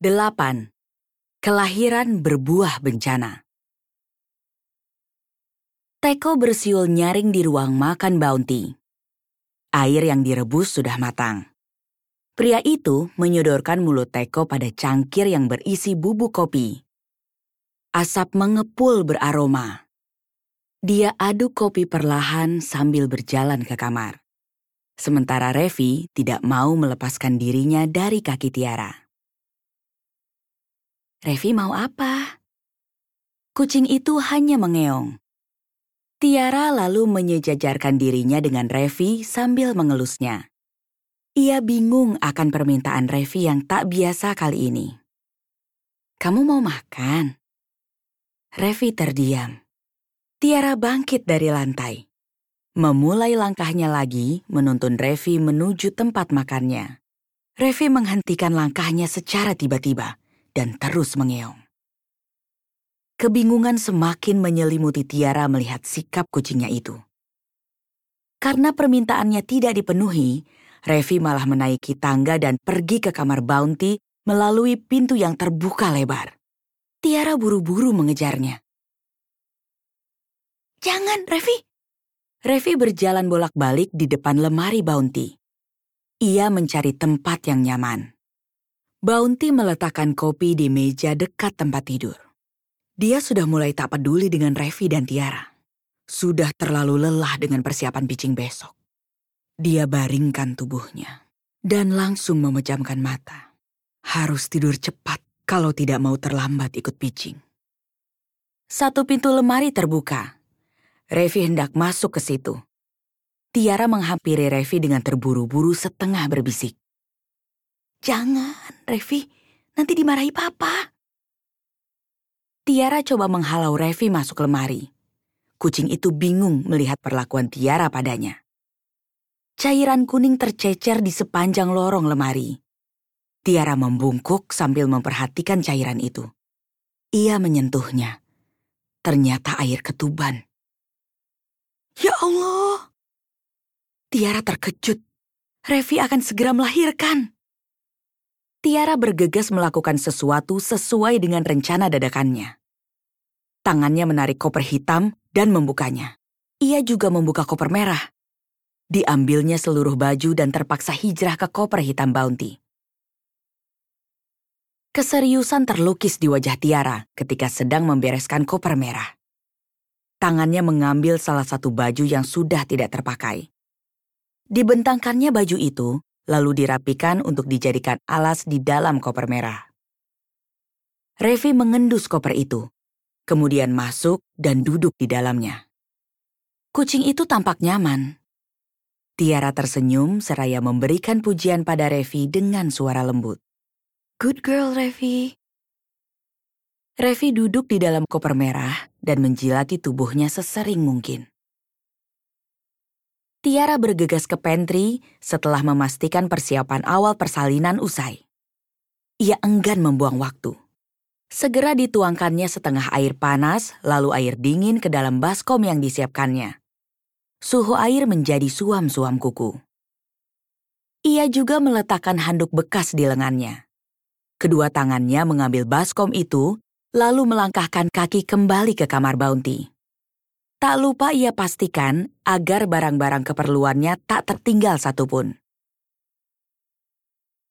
8. Kelahiran berbuah bencana. Teko bersiul nyaring di ruang makan Bounty. Air yang direbus sudah matang. Pria itu menyodorkan mulut Teko pada cangkir yang berisi bubuk kopi. Asap mengepul beraroma. Dia aduk kopi perlahan sambil berjalan ke kamar. Sementara Revi tidak mau melepaskan dirinya dari kaki Tiara. Revi mau apa? Kucing itu hanya mengeong. Tiara lalu menyejajarkan dirinya dengan Revi sambil mengelusnya. Ia bingung akan permintaan Revi yang tak biasa kali ini. Kamu mau makan? Revi terdiam. Tiara bangkit dari lantai. Memulai langkahnya lagi menuntun Revi menuju tempat makannya. Revi menghentikan langkahnya secara tiba-tiba dan terus mengeong. Kebingungan semakin menyelimuti Tiara melihat sikap kucingnya itu. Karena permintaannya tidak dipenuhi, Revi malah menaiki tangga dan pergi ke kamar Bounty melalui pintu yang terbuka lebar. Tiara buru-buru mengejarnya. Jangan, Revi! Revi berjalan bolak-balik di depan lemari Bounty. Ia mencari tempat yang nyaman. Bounty meletakkan kopi di meja dekat tempat tidur. Dia sudah mulai tak peduli dengan Revi dan Tiara. Sudah terlalu lelah dengan persiapan pitching besok. Dia baringkan tubuhnya dan langsung memejamkan mata. Harus tidur cepat kalau tidak mau terlambat ikut pitching. Satu pintu lemari terbuka. Revi hendak masuk ke situ. Tiara menghampiri Revi dengan terburu-buru setengah berbisik. Jangan, Revi. Nanti dimarahi papa. Tiara coba menghalau Revi masuk lemari. Kucing itu bingung melihat perlakuan Tiara padanya. Cairan kuning tercecer di sepanjang lorong lemari. Tiara membungkuk sambil memperhatikan cairan itu. Ia menyentuhnya. Ternyata air ketuban. Ya Allah! Tiara terkejut. Revi akan segera melahirkan. Tiara bergegas melakukan sesuatu sesuai dengan rencana dadakannya. Tangannya menarik koper hitam dan membukanya. Ia juga membuka koper merah. Diambilnya seluruh baju dan terpaksa hijrah ke koper hitam Bounty. Keseriusan terlukis di wajah Tiara ketika sedang membereskan koper merah. Tangannya mengambil salah satu baju yang sudah tidak terpakai. Dibentangkannya baju itu lalu dirapikan untuk dijadikan alas di dalam koper merah. Revi mengendus koper itu, kemudian masuk dan duduk di dalamnya. Kucing itu tampak nyaman. Tiara tersenyum seraya memberikan pujian pada Revi dengan suara lembut. Good girl, Revi. Revi duduk di dalam koper merah dan menjilati tubuhnya sesering mungkin. Tiara bergegas ke pantry setelah memastikan persiapan awal persalinan usai. Ia enggan membuang waktu. Segera dituangkannya setengah air panas, lalu air dingin ke dalam baskom yang disiapkannya. Suhu air menjadi suam-suam kuku. Ia juga meletakkan handuk bekas di lengannya. Kedua tangannya mengambil baskom itu, lalu melangkahkan kaki kembali ke kamar Bounty. Tak lupa ia pastikan agar barang-barang keperluannya tak tertinggal satupun.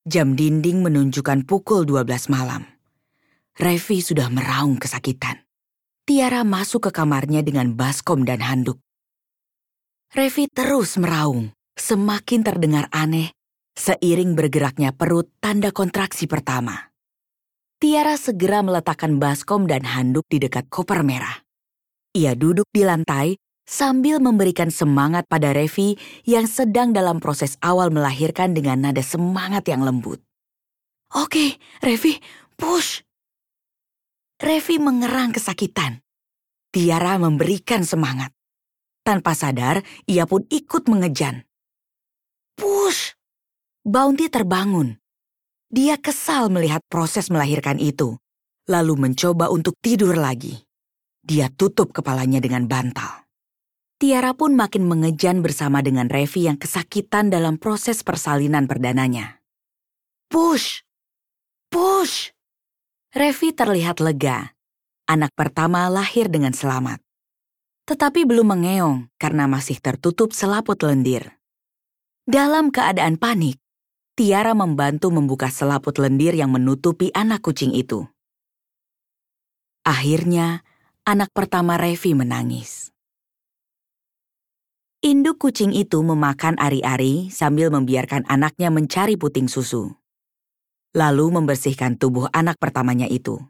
Jam dinding menunjukkan pukul 12 malam. Revi sudah meraung kesakitan. Tiara masuk ke kamarnya dengan baskom dan handuk. Revi terus meraung, semakin terdengar aneh, seiring bergeraknya perut tanda kontraksi pertama. Tiara segera meletakkan baskom dan handuk di dekat koper merah. Ia duduk di lantai sambil memberikan semangat pada Revi yang sedang dalam proses awal melahirkan dengan nada semangat yang lembut. Oke, Revi, push. Revi mengerang kesakitan. Tiara memberikan semangat. Tanpa sadar, ia pun ikut mengejan. Push! Bounty terbangun. Dia kesal melihat proses melahirkan itu, lalu mencoba untuk tidur lagi. Dia tutup kepalanya dengan bantal. Tiara pun makin mengejan bersama dengan Revi yang kesakitan dalam proses persalinan perdananya. Push! Push! Revi terlihat lega. Anak pertama lahir dengan selamat. Tetapi belum mengeong karena masih tertutup selaput lendir. Dalam keadaan panik, Tiara membantu membuka selaput lendir yang menutupi anak kucing itu. Akhirnya, anak pertama Revi menangis. Induk kucing itu memakan ari-ari sambil membiarkan anaknya mencari puting susu. Lalu membersihkan tubuh anak pertamanya itu.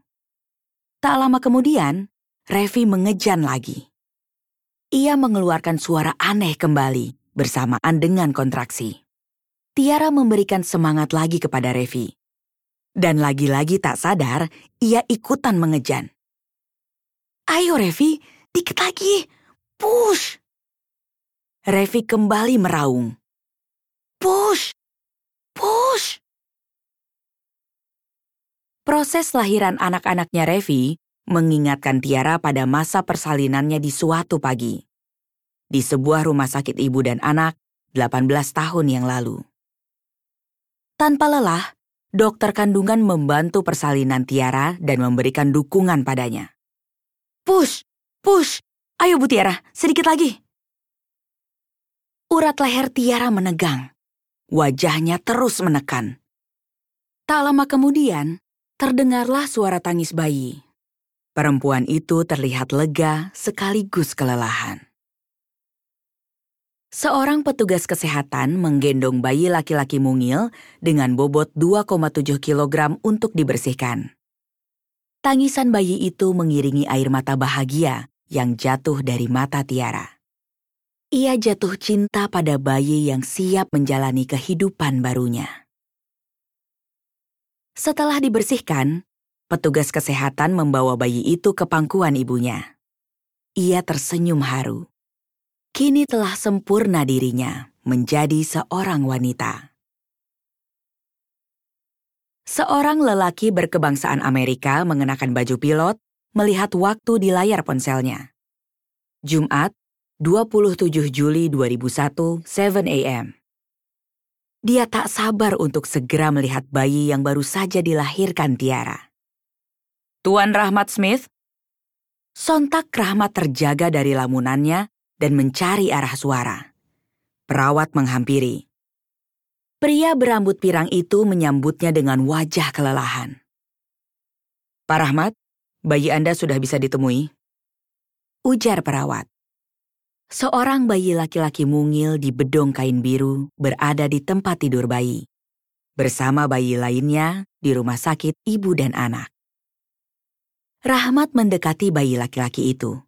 Tak lama kemudian, Revi mengejan lagi. Ia mengeluarkan suara aneh kembali bersamaan dengan kontraksi. Tiara memberikan semangat lagi kepada Revi. Dan lagi-lagi tak sadar, ia ikutan mengejan. Ayo Revi, dikit lagi. Push! Revi kembali meraung. Push! Push! Proses lahiran anak-anaknya Revi mengingatkan Tiara pada masa persalinannya di suatu pagi. Di sebuah rumah sakit ibu dan anak 18 tahun yang lalu. Tanpa lelah, dokter kandungan membantu persalinan Tiara dan memberikan dukungan padanya. Push, push, ayo Bu Tiara, sedikit lagi. Urat leher Tiara menegang. Wajahnya terus menekan. Tak lama kemudian, terdengarlah suara tangis bayi. Perempuan itu terlihat lega sekaligus kelelahan. Seorang petugas kesehatan menggendong bayi laki-laki mungil dengan bobot 2,7 kg untuk dibersihkan. Tangisan bayi itu mengiringi air mata bahagia yang jatuh dari mata Tiara. Ia jatuh cinta pada bayi yang siap menjalani kehidupan barunya. Setelah dibersihkan, petugas kesehatan membawa bayi itu ke pangkuan ibunya. Ia tersenyum haru kini telah sempurna dirinya menjadi seorang wanita. Seorang lelaki berkebangsaan Amerika mengenakan baju pilot melihat waktu di layar ponselnya. Jumat, 27 Juli 2001, 7 a.m. Dia tak sabar untuk segera melihat bayi yang baru saja dilahirkan Tiara. Tuan Rahmat Smith? Sontak Rahmat terjaga dari lamunannya dan mencari arah suara. Perawat menghampiri. Pria berambut pirang itu menyambutnya dengan wajah kelelahan. Pak Rahmat, bayi Anda sudah bisa ditemui. Ujar perawat. Seorang bayi laki-laki mungil di bedong kain biru berada di tempat tidur bayi. Bersama bayi lainnya di rumah sakit ibu dan anak. Rahmat mendekati bayi laki-laki itu.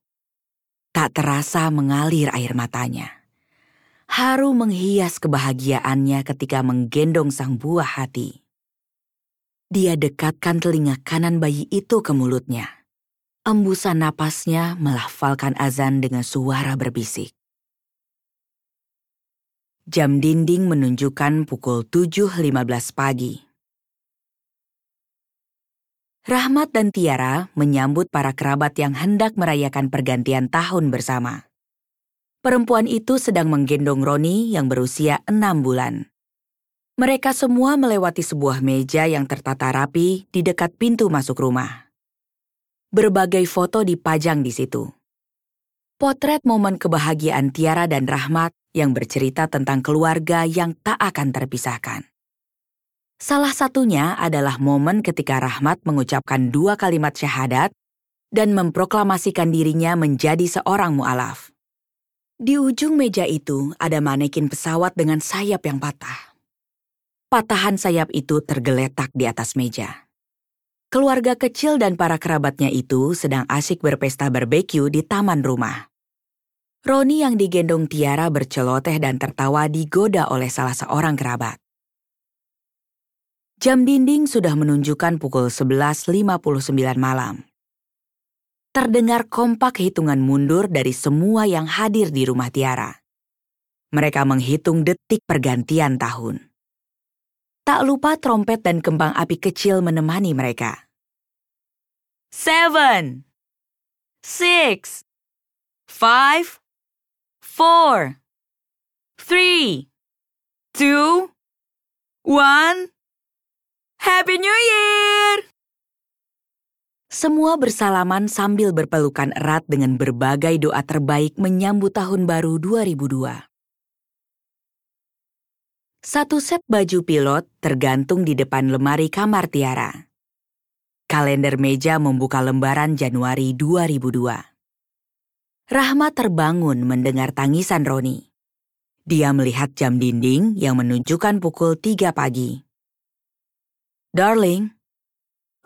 Tak terasa mengalir air matanya. Haru menghias kebahagiaannya ketika menggendong sang buah hati. Dia dekatkan telinga kanan bayi itu ke mulutnya. Embusan napasnya melafalkan azan dengan suara berbisik. Jam dinding menunjukkan pukul 7.15 pagi. Rahmat dan Tiara menyambut para kerabat yang hendak merayakan pergantian tahun bersama. Perempuan itu sedang menggendong Roni yang berusia enam bulan. Mereka semua melewati sebuah meja yang tertata rapi di dekat pintu masuk rumah. Berbagai foto dipajang di situ. Potret momen kebahagiaan Tiara dan Rahmat yang bercerita tentang keluarga yang tak akan terpisahkan. Salah satunya adalah momen ketika Rahmat mengucapkan dua kalimat syahadat dan memproklamasikan dirinya menjadi seorang mu'alaf. Di ujung meja itu ada manekin pesawat dengan sayap yang patah. Patahan sayap itu tergeletak di atas meja. Keluarga kecil dan para kerabatnya itu sedang asyik berpesta barbeque di taman rumah. Roni yang digendong Tiara berceloteh dan tertawa digoda oleh salah seorang kerabat. Jam dinding sudah menunjukkan pukul 11.59 malam. Terdengar kompak hitungan mundur dari semua yang hadir di rumah Tiara. Mereka menghitung detik pergantian tahun. Tak lupa trompet dan kembang api kecil menemani mereka. Seven, six, five, four, three, two, one. Happy New Year! Semua bersalaman sambil berpelukan erat dengan berbagai doa terbaik menyambut tahun baru 2002. Satu set baju pilot tergantung di depan lemari kamar Tiara. Kalender meja membuka lembaran Januari 2002. Rahmat terbangun mendengar tangisan Roni. Dia melihat jam dinding yang menunjukkan pukul 3 pagi. Darling,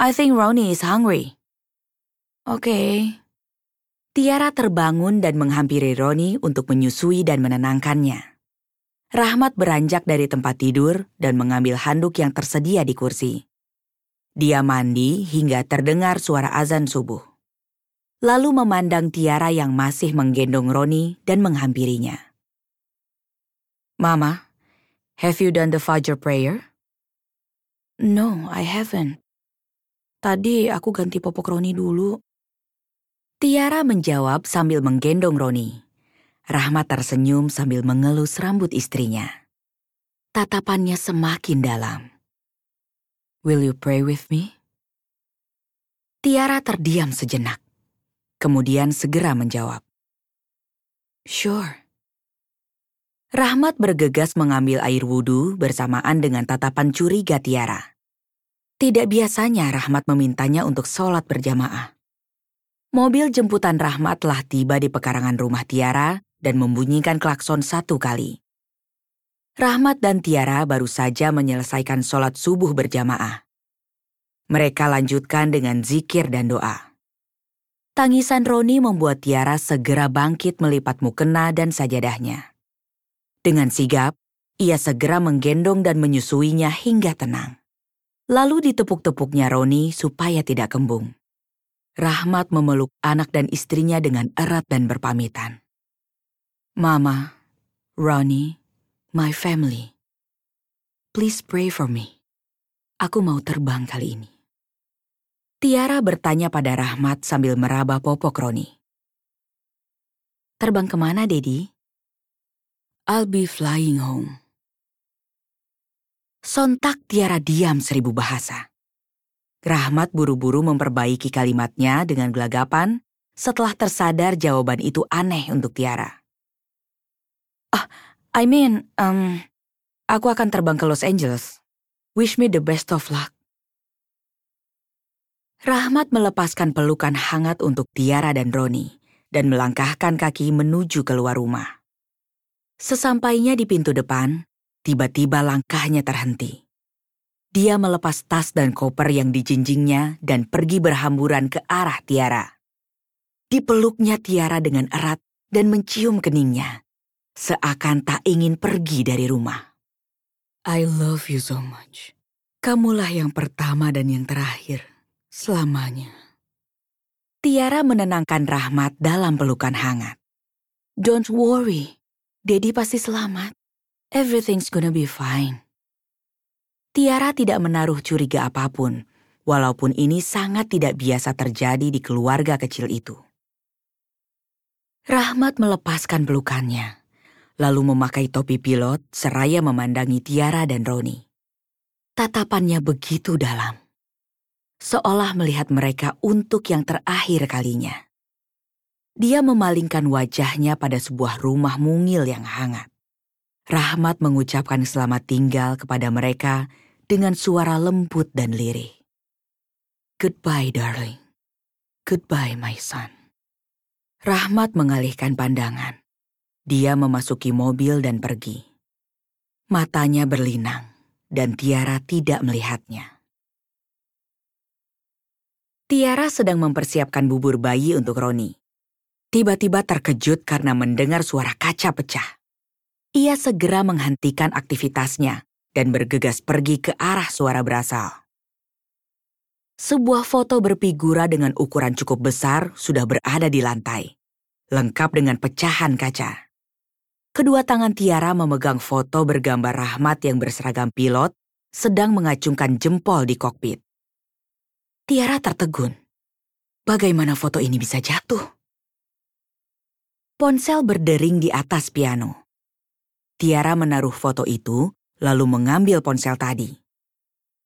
I think Ronnie is hungry. Oke. Okay. Tiara terbangun dan menghampiri Roni untuk menyusui dan menenangkannya. Rahmat beranjak dari tempat tidur dan mengambil handuk yang tersedia di kursi. Dia mandi hingga terdengar suara azan subuh. Lalu memandang Tiara yang masih menggendong Roni dan menghampirinya. Mama, have you done the Fajr prayer? No, I haven't. Tadi aku ganti popok Roni dulu. Tiara menjawab sambil menggendong Roni. Rahmat tersenyum sambil mengelus rambut istrinya. Tatapannya semakin dalam. Will you pray with me? Tiara terdiam sejenak. Kemudian segera menjawab. Sure. Rahmat bergegas mengambil air wudhu bersamaan dengan tatapan curiga Tiara. Tidak biasanya Rahmat memintanya untuk sholat berjamaah. Mobil jemputan Rahmat telah tiba di pekarangan rumah Tiara dan membunyikan klakson satu kali. Rahmat dan Tiara baru saja menyelesaikan sholat subuh berjamaah. Mereka lanjutkan dengan zikir dan doa. Tangisan Roni membuat Tiara segera bangkit melipat mukena dan sajadahnya. Dengan sigap, ia segera menggendong dan menyusuinya hingga tenang. Lalu ditepuk-tepuknya Roni supaya tidak kembung. Rahmat memeluk anak dan istrinya dengan erat dan berpamitan. Mama, Roni, my family. Please pray for me. Aku mau terbang kali ini. Tiara bertanya pada Rahmat sambil meraba popok Roni. Terbang ke mana, Dedi? I'll be flying home. Sontak Tiara diam seribu bahasa. Rahmat buru-buru memperbaiki kalimatnya dengan gelagapan setelah tersadar jawaban itu aneh untuk Tiara. Ah, I mean, um, aku akan terbang ke Los Angeles. Wish me the best of luck. Rahmat melepaskan pelukan hangat untuk Tiara dan Roni dan melangkahkan kaki menuju keluar rumah. Sesampainya di pintu depan, Tiba-tiba langkahnya terhenti. Dia melepas tas dan koper yang dijinjingnya dan pergi berhamburan ke arah Tiara. Dipeluknya Tiara dengan erat dan mencium keningnya, seakan tak ingin pergi dari rumah. I love you so much. Kamulah yang pertama dan yang terakhir, selamanya. Tiara menenangkan Rahmat dalam pelukan hangat. Don't worry, Dedi pasti selamat. Everything's gonna be fine. Tiara tidak menaruh curiga apa pun, walaupun ini sangat tidak biasa terjadi di keluarga kecil itu. Rahmat melepaskan pelukannya, lalu memakai topi pilot seraya memandangi Tiara dan Roni. Tatapannya begitu dalam, seolah melihat mereka untuk yang terakhir kalinya. Dia memalingkan wajahnya pada sebuah rumah mungil yang hangat. Rahmat mengucapkan selamat tinggal kepada mereka dengan suara lembut dan lirih. Goodbye, darling. Goodbye, my son. Rahmat mengalihkan pandangan. Dia memasuki mobil dan pergi. Matanya berlinang, dan Tiara tidak melihatnya. Tiara sedang mempersiapkan bubur bayi untuk Roni. Tiba-tiba terkejut karena mendengar suara kaca pecah ia segera menghentikan aktivitasnya dan bergegas pergi ke arah suara berasal. Sebuah foto berfigura dengan ukuran cukup besar sudah berada di lantai, lengkap dengan pecahan kaca. Kedua tangan Tiara memegang foto bergambar Rahmat yang berseragam pilot sedang mengacungkan jempol di kokpit. Tiara tertegun. Bagaimana foto ini bisa jatuh? Ponsel berdering di atas piano. Tiara menaruh foto itu, lalu mengambil ponsel tadi.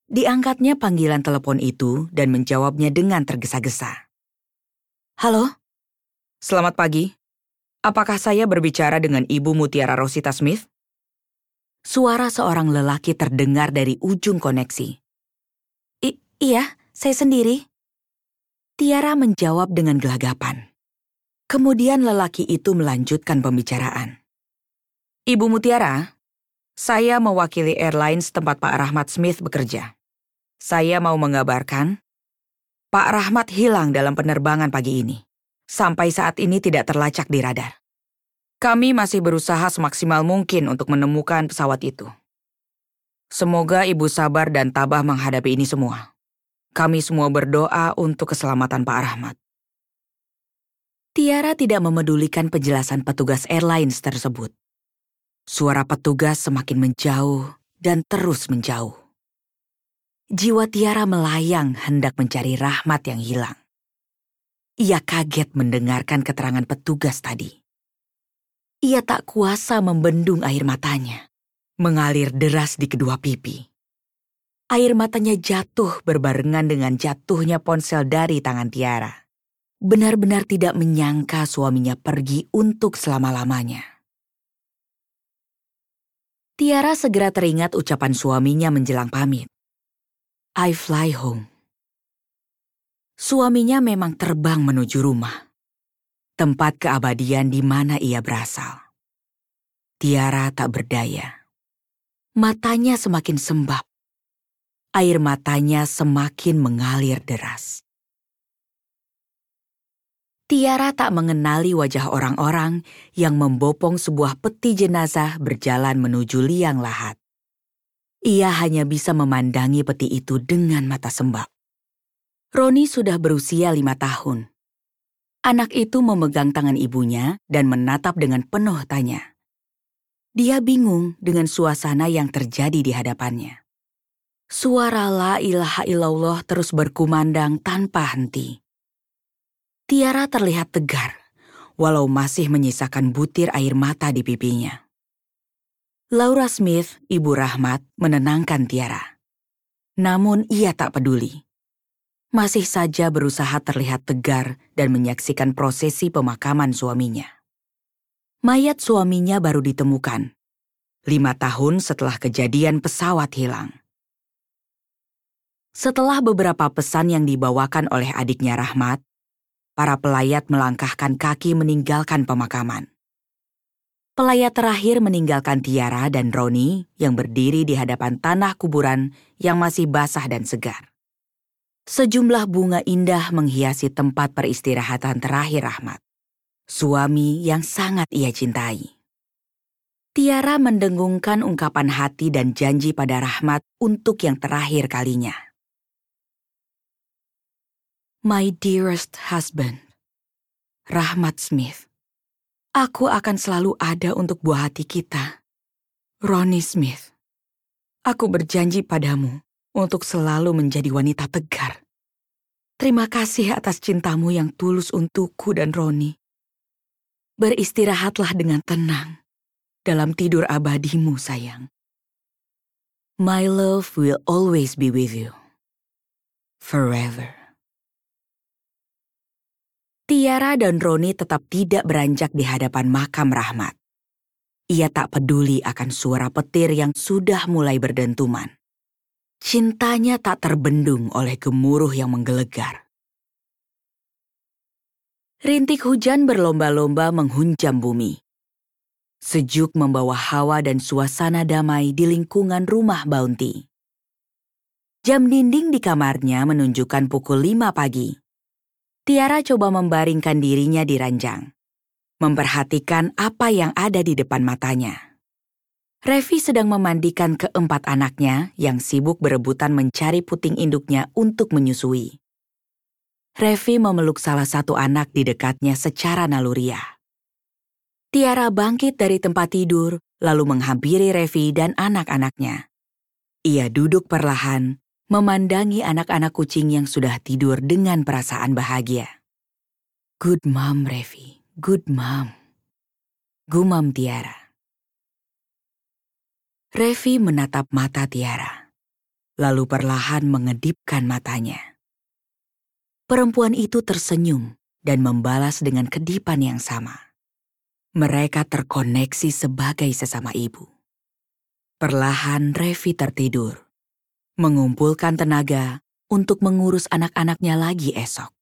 Diangkatnya panggilan telepon itu dan menjawabnya dengan tergesa-gesa. Halo? Selamat pagi. Apakah saya berbicara dengan Ibu Mutiara Rosita Smith? Suara seorang lelaki terdengar dari ujung koneksi. I iya, saya sendiri. Tiara menjawab dengan gelagapan. Kemudian lelaki itu melanjutkan pembicaraan. Ibu Mutiara, saya mewakili airlines tempat Pak Rahmat Smith bekerja. Saya mau mengabarkan, Pak Rahmat hilang dalam penerbangan pagi ini. Sampai saat ini tidak terlacak di radar. Kami masih berusaha semaksimal mungkin untuk menemukan pesawat itu. Semoga Ibu sabar dan tabah menghadapi ini semua. Kami semua berdoa untuk keselamatan Pak Rahmat. Tiara tidak memedulikan penjelasan petugas airlines tersebut. Suara petugas semakin menjauh dan terus menjauh. Jiwa Tiara melayang hendak mencari rahmat yang hilang. Ia kaget mendengarkan keterangan petugas tadi. Ia tak kuasa membendung air matanya, mengalir deras di kedua pipi. Air matanya jatuh berbarengan dengan jatuhnya ponsel dari tangan Tiara. Benar-benar tidak menyangka suaminya pergi untuk selama-lamanya. Tiara segera teringat ucapan suaminya menjelang pamit. I fly home. Suaminya memang terbang menuju rumah, tempat keabadian di mana ia berasal. Tiara tak berdaya. Matanya semakin sembab. Air matanya semakin mengalir deras. Tiara tak mengenali wajah orang-orang yang membopong sebuah peti jenazah berjalan menuju liang lahat. Ia hanya bisa memandangi peti itu dengan mata sembab. Roni sudah berusia lima tahun. Anak itu memegang tangan ibunya dan menatap dengan penuh tanya. Dia bingung dengan suasana yang terjadi di hadapannya. Suara la ilaha illallah terus berkumandang tanpa henti. Tiara terlihat tegar, walau masih menyisakan butir air mata di pipinya. Laura Smith, ibu Rahmat, menenangkan Tiara. Namun ia tak peduli. Masih saja berusaha terlihat tegar dan menyaksikan prosesi pemakaman suaminya. Mayat suaminya baru ditemukan, lima tahun setelah kejadian pesawat hilang. Setelah beberapa pesan yang dibawakan oleh adiknya Rahmat, para pelayat melangkahkan kaki meninggalkan pemakaman. Pelayat terakhir meninggalkan Tiara dan Roni yang berdiri di hadapan tanah kuburan yang masih basah dan segar. Sejumlah bunga indah menghiasi tempat peristirahatan terakhir Rahmat, suami yang sangat ia cintai. Tiara mendengungkan ungkapan hati dan janji pada Rahmat untuk yang terakhir kalinya. My dearest husband, Rahmat Smith. Aku akan selalu ada untuk buah hati kita. Ronnie Smith. Aku berjanji padamu untuk selalu menjadi wanita tegar. Terima kasih atas cintamu yang tulus untukku dan Ronnie. Beristirahatlah dengan tenang dalam tidur abadimu, sayang. My love will always be with you. Forever. Tiara dan Roni tetap tidak beranjak di hadapan makam Rahmat. Ia tak peduli akan suara petir yang sudah mulai berdentuman. Cintanya tak terbendung oleh gemuruh yang menggelegar. Rintik hujan berlomba-lomba menghunjam bumi. Sejuk membawa hawa dan suasana damai di lingkungan rumah Bounty. Jam dinding di kamarnya menunjukkan pukul 5 pagi. Tiara coba membaringkan dirinya di ranjang, memperhatikan apa yang ada di depan matanya. Revi sedang memandikan keempat anaknya yang sibuk berebutan mencari puting induknya untuk menyusui. Revi memeluk salah satu anak di dekatnya secara naluriah. Tiara bangkit dari tempat tidur, lalu menghampiri Revi dan anak-anaknya. Ia duduk perlahan, memandangi anak-anak kucing yang sudah tidur dengan perasaan bahagia. Good mom, Revi. Good mom. Gumam Tiara. Revi menatap mata Tiara. lalu perlahan mengedipkan matanya. Perempuan itu tersenyum dan membalas dengan kedipan yang sama. Mereka terkoneksi sebagai sesama ibu. Perlahan Revi tertidur, mengumpulkan tenaga untuk mengurus anak-anaknya lagi esok.